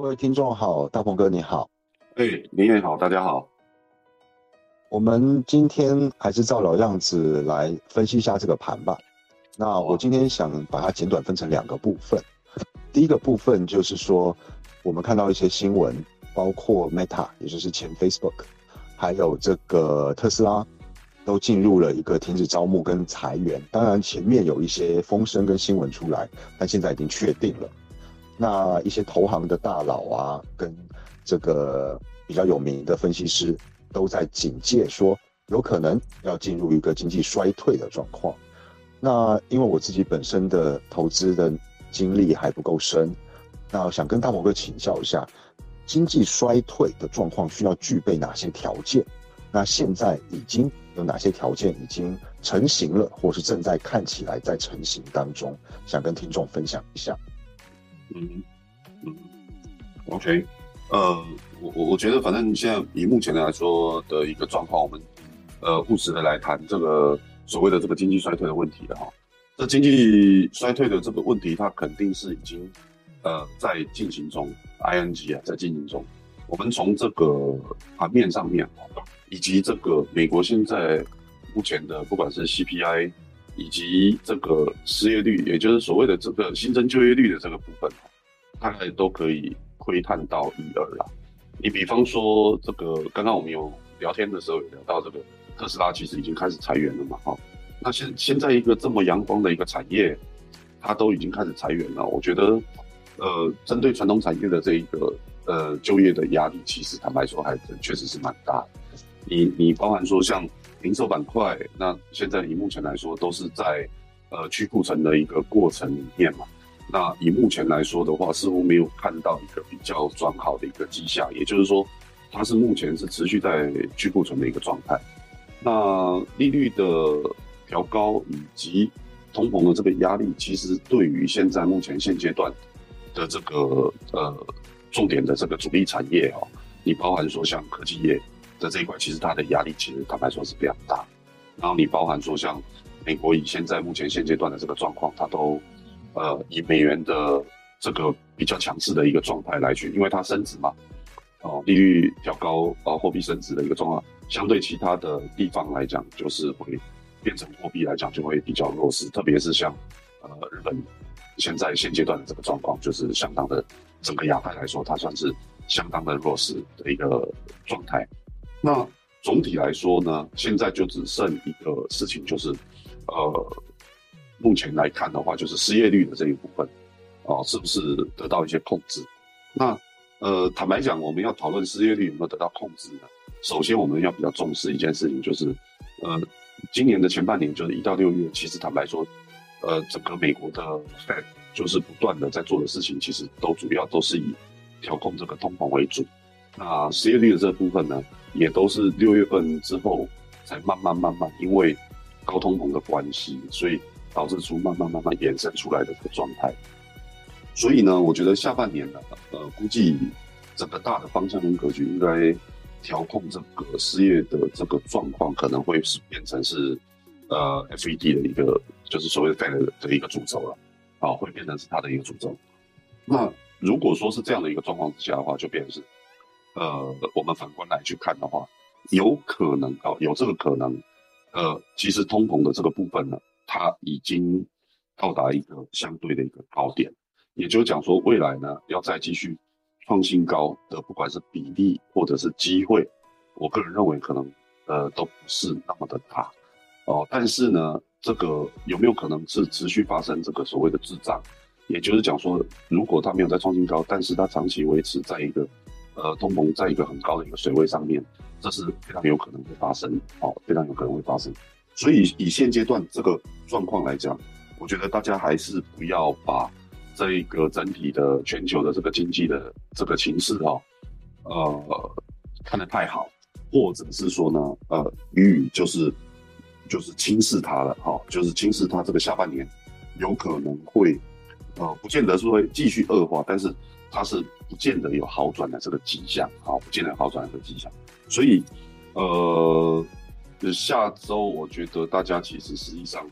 各位听众好，大鹏哥你好，哎，您也好，大家好。我们今天还是照老样子来分析一下这个盘吧。那我今天想把它简短分成两个部分。第一个部分就是说，我们看到一些新闻，包括 Meta，也就是前 Facebook，还有这个特斯拉，都进入了一个停止招募跟裁员。当然前面有一些风声跟新闻出来，但现在已经确定了。那一些投行的大佬啊，跟这个比较有名的分析师。都在警戒说，有可能要进入一个经济衰退的状况。那因为我自己本身的投资的经历还不够深，那想跟大某哥请教一下，经济衰退的状况需要具备哪些条件？那现在已经有哪些条件已经成型了，或是正在看起来在成型当中？想跟听众分享一下。嗯嗯，OK，呃。我我我觉得，反正现在以目前来说的一个状况，我们呃务实的来谈这个所谓的这个经济衰退的问题的哈。这经济衰退的这个问题，它肯定是已经呃在进行中，ing 啊在进行中。我们从这个盘面上面以及这个美国现在目前的不管是 CPI 以及这个失业率，也就是所谓的这个新增就业率的这个部分，大概都可以窥探到一二了。你比方说这个，刚刚我们有聊天的时候有聊到这个特斯拉其实已经开始裁员了嘛，哈，那现现在一个这么阳光的一个产业，它都已经开始裁员了，我觉得，呃，针对传统产业的这一个呃就业的压力，其实坦白说还确实是蛮大的。你你包含说像零售板块，那现在以目前来说都是在呃去库存的一个过程里面嘛。那以目前来说的话，似乎没有看到一个比较转好的一个迹象，也就是说，它是目前是持续在去库存的一个状态。那利率的调高以及通膨的这个压力，其实对于现在目前现阶段的这个呃重点的这个主力产业哦，你包含说像科技业的这一块，其实它的压力其实坦白说是非常大。然后你包含说像美国以现在目前现阶段的这个状况，它都。呃，以美元的这个比较强势的一个状态来去，因为它升值嘛，哦，利率调高，呃，货币升值的一个状况，相对其他的地方来讲，就是会变成货币来讲就会比较弱势，特别是像呃日本现在现阶段的这个状况，就是相当的整个亚太来说，它算是相当的弱势的一个状态。那总体来说呢，现在就只剩一个事情，就是呃。目前来看的话，就是失业率的这一部分，啊，是不是得到一些控制？那呃，坦白讲，我们要讨论失业率有没有得到控制呢？首先，我们要比较重视一件事情，就是呃，今年的前半年，就是一到六月，其实坦白说，呃，整个美国的 Fed 就是不断的在做的事情，其实都主要都是以调控这个通膨为主。那失业率的这部分呢，也都是六月份之后才慢慢慢慢，因为高通膨的关系，所以。导致出慢慢慢慢延伸出来的一个状态，所以呢，我觉得下半年呢，呃，估计整个大的方向跟格局应该调控这个失业的这个状况，可能会是变成是呃 FED 的一个就是所谓的 Fed 的一个主轴了，啊，会变成是它的一个主轴。那如果说是这样的一个状况之下的话，就变成是呃，我们反观来去看的话，有可能哦，有这个可能，呃，其实通膨的这个部分呢。它已经到达一个相对的一个高点，也就是讲说，未来呢要再继续创新高的，不管是比例或者是机会，我个人认为可能呃都不是那么的大哦。但是呢，这个有没有可能是持续发生这个所谓的滞胀？也就是讲说，如果它没有再创新高，但是它长期维持在一个呃通膨在一个很高的一个水位上面，这是非常有可能会发生哦，非常有可能会发生。所以以现阶段这个状况来讲，我觉得大家还是不要把这一个整体的全球的这个经济的这个情势哈，呃，看得太好，或者是说呢，呃，予以就是就是轻视它了哈，就是轻视它这个下半年有可能会呃，不见得是会继续恶化，但是它是不见得有好转的这个迹象啊，不见得好转的迹象，所以呃。下周，我觉得大家其实实际上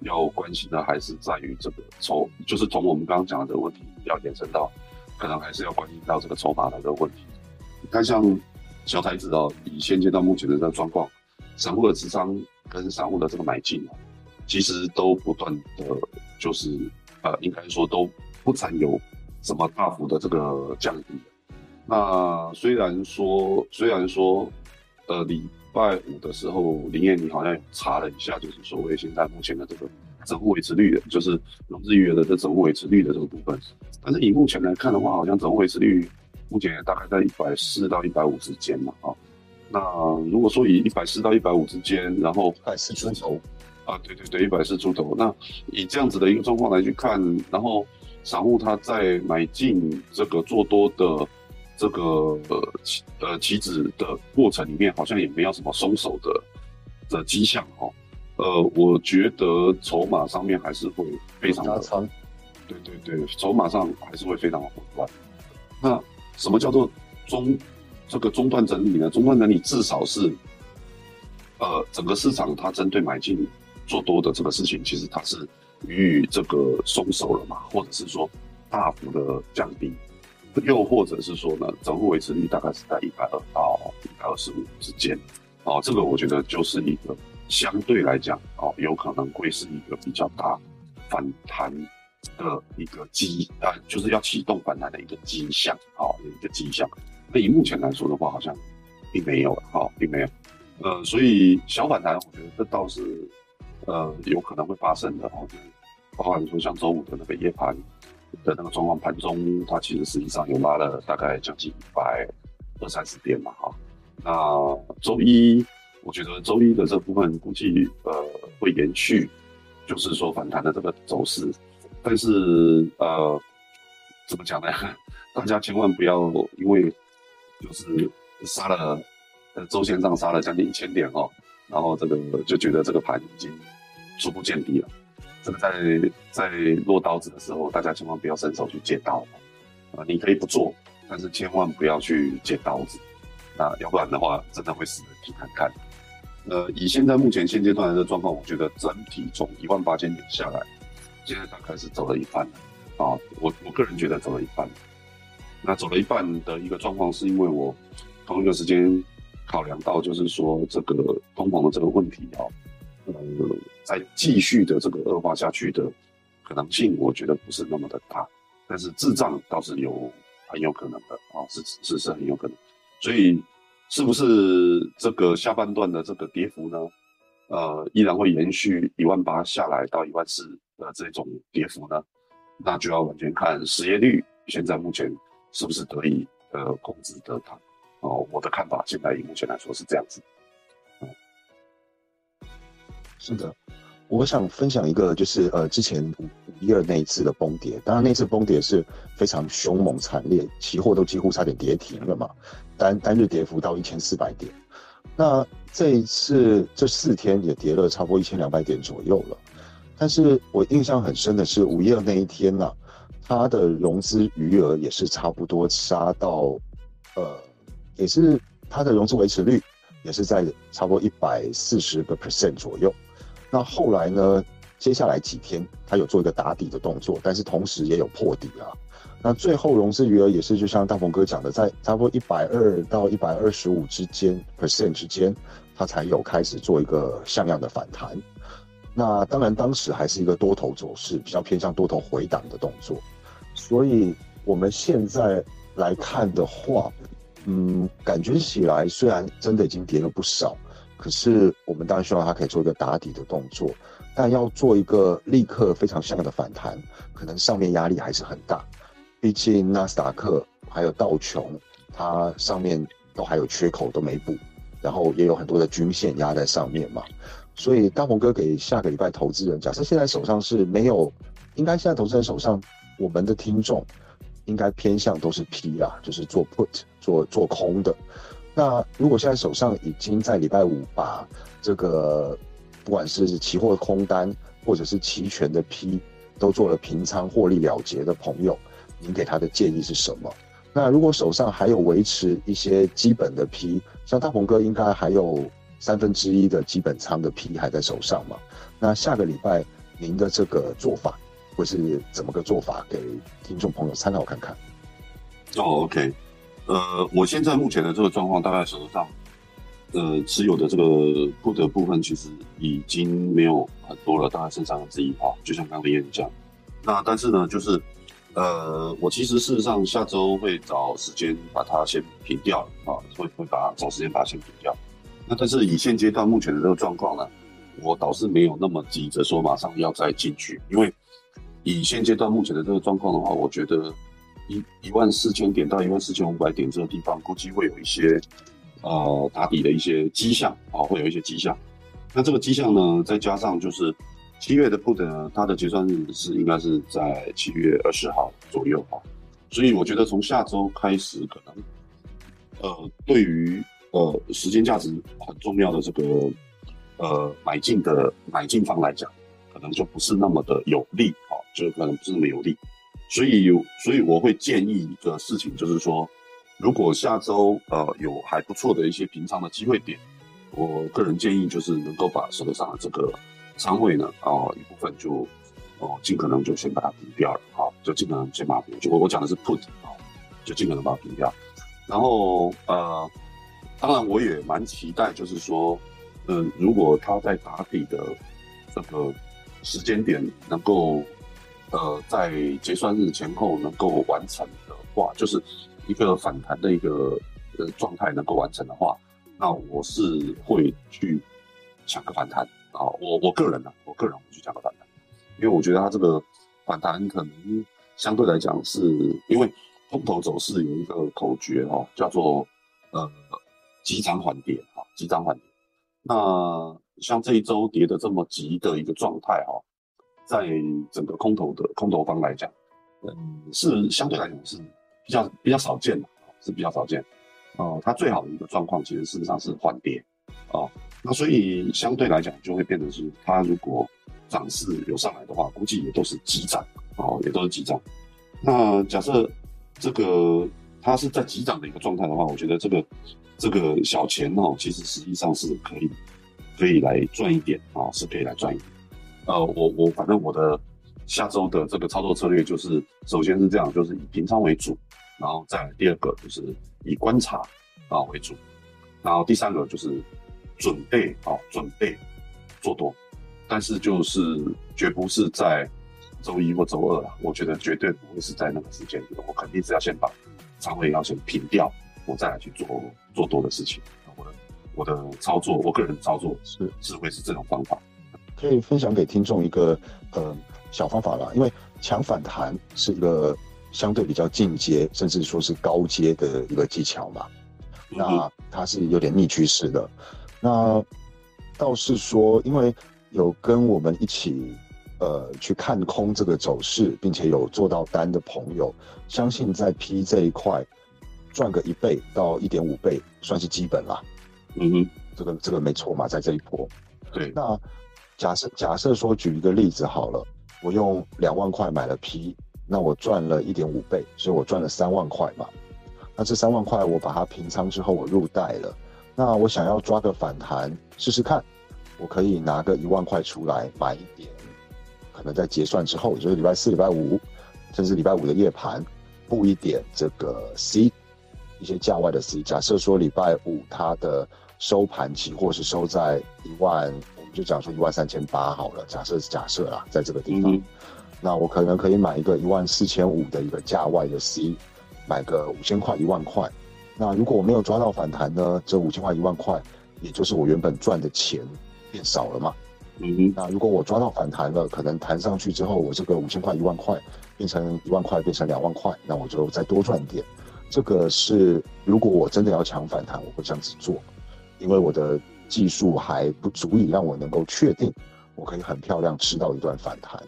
要关心的还是在于这个筹，就是从我们刚刚讲的这个问题，要延伸到可能还是要关心到这个筹码的这个问题。你看，像小台子哦，以现阶段目前的这个状况，散户的持仓跟散户的这个买进啊，其实都不断的，就是呃，应该说都不曾有什么大幅的这个降低。那虽然说，虽然说，呃，礼拜五的时候，林燕你好像查了一下，就是所谓现在目前的这个整户维持率的，就是融资余额的这整户维持率的这个部分。但是以目前来看的话，好像整户维持率。目前也大概在一百四到一百五之间嘛，啊，那如果说以一百四到一百五之间，然后一百四出头，啊，对对对，一百四出头，那以这样子的一个状况来去看，然后散户他在买进这个做多的这个呃期呃期指的过程里面，好像也没有什么松手的的迹象哈，呃，我觉得筹码上面还是会非常的，对对对，筹码上还是会非常的混乱，那。什么叫做中这个中段整理呢？中段整理至少是，呃，整个市场它针对买进做多的这个事情，其实它是予以这个松手了嘛，或者是说大幅的降低，又或者是说呢，整户维持率大概是在一百二到一百二十五之间，哦，这个我觉得就是一个相对来讲，哦，有可能会是一个比较大反弹。的一个迹啊，就是要启动反弹的一个迹象啊，一个迹象。那以目前来说的话，好像并没有了哈，并没有。呃，所以小反弹，我觉得这倒是呃有可能会发生的哦。包含说像周五的那个夜盘的那个状况，盘中它其实实际上有拉了大概将近一百二三十点嘛哈。那周一，我觉得周一的这部分估计呃会延续，就是说反弹的这个走势。但是呃，怎么讲呢？大家千万不要因为就是杀了呃周线上杀了将近一千点哦，然后这个就觉得这个盘已经初步见底了。这个在在落刀子的时候，大家千万不要伸手去借刀啊！你可以不做，但是千万不要去借刀子，那要不然的话，真的会死人去看看。呃，以现在目前现阶段的状况，我觉得整体从一万八千点下来。现在大概是走了一半了啊，我我个人觉得走了一半。那走了一半的一个状况，是因为我同一个时间考量到，就是说这个通膨的这个问题啊，呃，再继续的这个恶化下去的可能性，我觉得不是那么的大。但是滞胀倒是有很有可能的啊，是是是很有可能。所以是不是这个下半段的这个跌幅呢？呃，依然会延续一万八下来到一万四。的这种跌幅呢，那就要完全看失业率现在目前是不是得以呃控制得当哦。我的看法现在以目前来说是这样子。是的，我想分享一个就是呃之前五一二那一次的崩跌，当然那次崩跌是非常凶猛惨烈，期货都几乎差点跌停了嘛，单单日跌幅到一千四百点。那这一次这四天也跌了差不多一千两百点左右了。但是我印象很深的是五一二那一天呐，它的融资余额也是差不多杀到，呃，也是它的融资维持率也是在差不多一百四十个 percent 左右。那后来呢，接下来几天它有做一个打底的动作，但是同时也有破底啊。那最后融资余额也是就像大鹏哥讲的，在差不多一百二到一百二十五之间 percent 之间，它才有开始做一个像样的反弹。那当然，当时还是一个多头走势，比较偏向多头回档的动作，所以我们现在来看的话，嗯，感觉起来虽然真的已经跌了不少，可是我们当然希望它可以做一个打底的动作，但要做一个立刻非常像样的反弹，可能上面压力还是很大，毕竟纳斯达克还有道琼，它上面都还有缺口都没补，然后也有很多的均线压在上面嘛。所以大鹏哥给下个礼拜投资人，假设现在手上是没有，应该现在投资人手上，我们的听众应该偏向都是 P 啦，就是做 put 做做空的。那如果现在手上已经在礼拜五把这个不管是期货空单或者是期权的 P 都做了平仓获利了结的朋友，您给他的建议是什么？那如果手上还有维持一些基本的 P，像大鹏哥应该还有。三分之一的基本仓的 P 还在手上嘛？那下个礼拜您的这个做法会是怎么个做法？给听众朋友参考看看。哦，OK，呃，我现在目前的这个状况，大概手上，呃，持有的这个 put 的部分其实已经没有很多了，大概剩三分之一哈，就像刚刚的演讲。那但是呢，就是，呃，我其实事实上下周会找时间把它先平掉啊，会会把找时间把它先平掉。那但是以现阶段目前的这个状况呢，我倒是没有那么急着说马上要再进去，因为以现阶段目前的这个状况的话，我觉得。一一万四千点到一万四千五百点这个地方，估计会有一些呃打底的一些迹象啊，会有一些迹象。那这个迹象呢，再加上就是七月的 put 呢，它的结算日是应该是在七月二十号左右啊，所以我觉得从下周开始，可能呃对于呃时间价值很重要的这个呃买进的买进方来讲，可能就不是那么的有利啊，就可能不是那么有利。所以，所以我会建议一个事情，就是说，如果下周呃有还不错的一些平仓的机会点，我个人建议就是能够把手头上的这个仓位呢，啊一部分就哦尽可能就先把它平掉了，好，就尽可能先把它平。就我我讲的是 put 啊，就尽可能把它平掉。然后呃，当然我也蛮期待，就是说，嗯，如果它在打底的这个时间点能够。呃，在结算日前后能够完成的话，就是一个反弹的一个呃状态能够完成的话，那我是会去抢个反弹啊。我我个人呢，我个人会去抢个反弹，因为我觉得它这个反弹可能相对来讲是因为空头走势有一个口诀哈，叫做呃急涨缓跌哈，急涨缓跌。那像这一周跌的这么急的一个状态哈。在整个空头的空头方来讲，嗯，是相对来讲是比较比较少见的，是比较少见。哦，它最好的一个状况其实事实上是缓跌，哦，那所以相对来讲就会变成是，它如果涨势有上来的话，估计也都是急涨，哦，也都是急涨。那假设这个它是在急涨的一个状态的话，我觉得这个这个小钱哦，其实实际上是可以可以来赚一点啊，是可以来赚一点。呃，我我反正我的下周的这个操作策略就是，首先是这样，就是以平仓为主，然后再第二个就是以观察啊为主，然后第三个就是准备啊准备做多，但是就是绝不是在周一或周二了，我觉得绝对不会是在那个时间点，我肯定是要先把仓位要先平掉，我再来去做做多的事情。我的我的操作，我个人操作是是会是这种方法。可以分享给听众一个呃小方法啦，因为抢反弹是一个相对比较进阶，甚至说是高阶的一个技巧嘛。那它是有点逆趋势的。那倒是说，因为有跟我们一起呃去看空这个走势，并且有做到单的朋友，相信在 P 这一块赚个一倍到一点五倍算是基本啦。嗯哼，这个这个没错嘛，在这一波。对，那。假设假设说举一个例子好了，我用两万块买了 P，那我赚了一点五倍，所以我赚了三万块嘛。那这三万块我把它平仓之后，我入袋了。那我想要抓个反弹试试看，我可以拿个一万块出来买一点，可能在结算之后，也就是礼拜四、礼拜五，甚至礼拜五的夜盘，布一点这个 C，一些价外的 C。假设说礼拜五它的收盘期货是收在一万。就讲说一万三千八好了，假设是假设啦，在这个地方，那我可能可以买一个一万四千五的一个价外的 C，买个五千块一万块。那如果我没有抓到反弹呢？这五千块一万块，也就是我原本赚的钱变少了嘛。嗯那如果我抓到反弹了，可能弹上去之后，我这个五千块一万块变成一万块，变成两万块，那我就再多赚点。这个是如果我真的要抢反弹，我会这样子做，因为我的。技术还不足以让我能够确定，我可以很漂亮吃到一段反弹。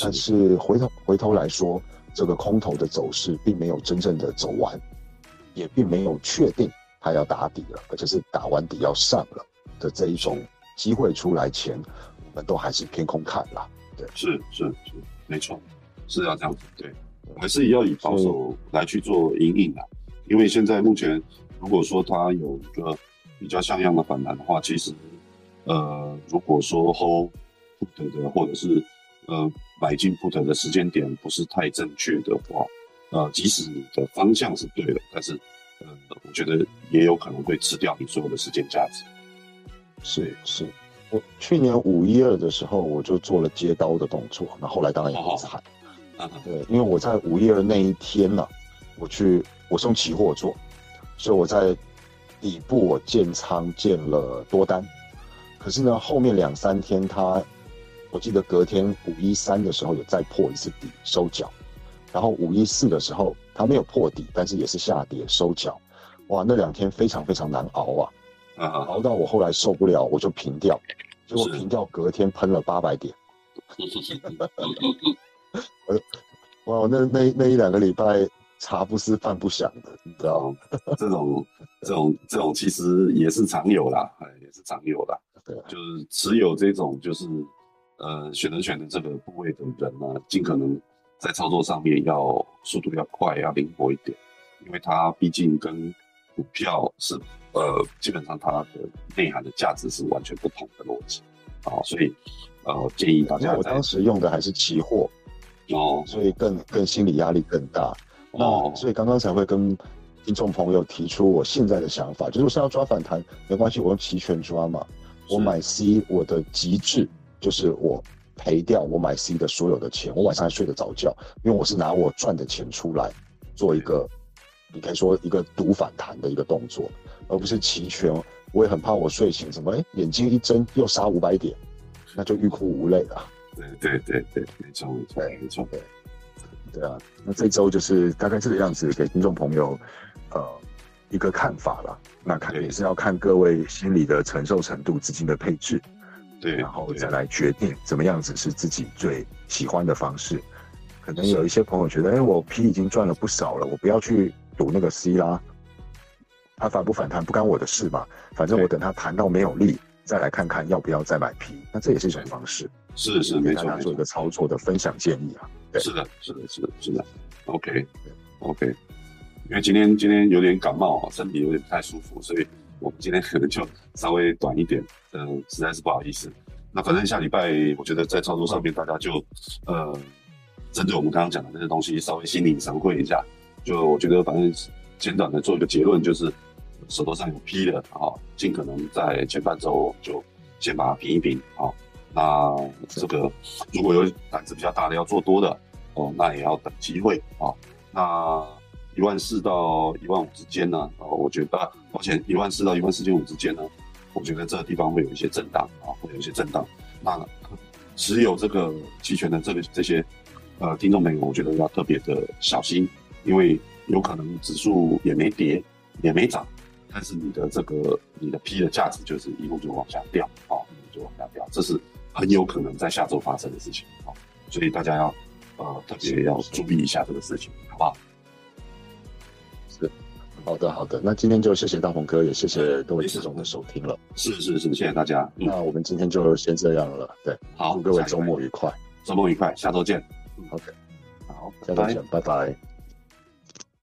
但是回头回头来说，这个空头的走势并没有真正的走完，也并没有确定它要打底了，而且是打完底要上了的这一种机会出来前，我们都还是偏空看啦。对，是是是，没错，是要这样子。对，还是要以保守来去做阴影的，因为现在目前如果说它有一个。比较像样的反弹的话，其实，呃，如果说 hold put 的或者是呃买进 put 的时间点不是太正确的话，呃，即使你的方向是对的，但是呃，我觉得也有可能会吃掉你所有的时间价值。是是，我去年五一二的时候，我就做了接刀的动作，那后来当然也很惨。对，因为我在五一二那一天呢，我去我是用期货做，所以我在底部我建仓建了多单，可是呢后面两三天它，我记得隔天五一三的时候有再破一次底收脚，然后五一四的时候它没有破底，但是也是下跌收脚，哇，那两天非常非常难熬啊，啊熬到我后来受不了，我就平掉，结果平掉隔天喷了八百点。呃，哇，那那那一两个礼拜茶不思饭不想的，你知道吗？这种这种这种其实也是常有啦，哎，也是常有啦。对，就是持有这种就是呃选择权的这个部位的人呢，尽可能在操作上面要速度要快，要灵活一点，因为它毕竟跟股票是呃基本上它的内涵的价值是完全不同的逻辑啊，所以呃建议大家。我当时用的还是期货。哦，所以更更心理压力更大。那所以刚刚才会跟听众朋友提出我现在的想法，就是我是要抓反弹没关系，我用期权抓嘛。我买 C，我的极致就是我赔掉我买 C 的所有的钱，我晚上还睡得着觉，因为我是拿我赚的钱出来做一个，你可以说一个赌反弹的一个动作，而不是期权。我也很怕我睡醒怎么，哎，眼睛一睁又杀五百点，那就欲哭无泪了。对对对对，没错没错没错，对对啊，那这周就是大概这个样子，给听众朋友呃一个看法了。那看也是要看各位心理的承受程度、资金的配置，对，然后再来决定怎么样子是自己最喜欢的方式。可能有一些朋友觉得，哎，我 P 已经赚了不少了，我不要去赌那个 C 啦，它反不反弹不干我的事嘛，反正我等它弹到没有力，再来看看要不要再买 P，那这也是一种方式。是是没错，做一个操作的分享建议啊。是的，是的，是的，是的。OK，OK。因为今天今天有点感冒，身体有点不太舒服，所以我们今天可能就稍微短一点。嗯，实在是不好意思。那反正下礼拜，我觉得在操作上面，大家就呃，针对我们刚刚讲的那些东西，稍微心领神会一下。就我觉得，反正简短的做一个结论，就是手头上有批的啊，尽可能在前半周就先把它平一平啊。那这个如果有胆子比较大的要做多的哦，那也要等机会啊。那一万四到一万五之间呢？哦，我觉得，抱歉，一万四到一万四千五之间呢，我觉得这个地方会有一些震荡啊，会有一些震荡。那持有这个期权的这个这些呃听众朋友，我觉得要特别的小心，因为有可能指数也没跌也没涨，但是你的这个你的 P 的价值就是一路就往下掉啊，一路就往下掉，这是。很有可能在下周发生的事情，好，所以大家要呃特别要注意一下这个事情，好不好？是，好的好的，那今天就谢谢大鹏哥，也谢谢各位听众的收听了。是是是，谢谢大家。那我们今天就先这样了，对，好，祝各位周末愉快，周末愉快，下周见。OK，好，下周见，拜拜。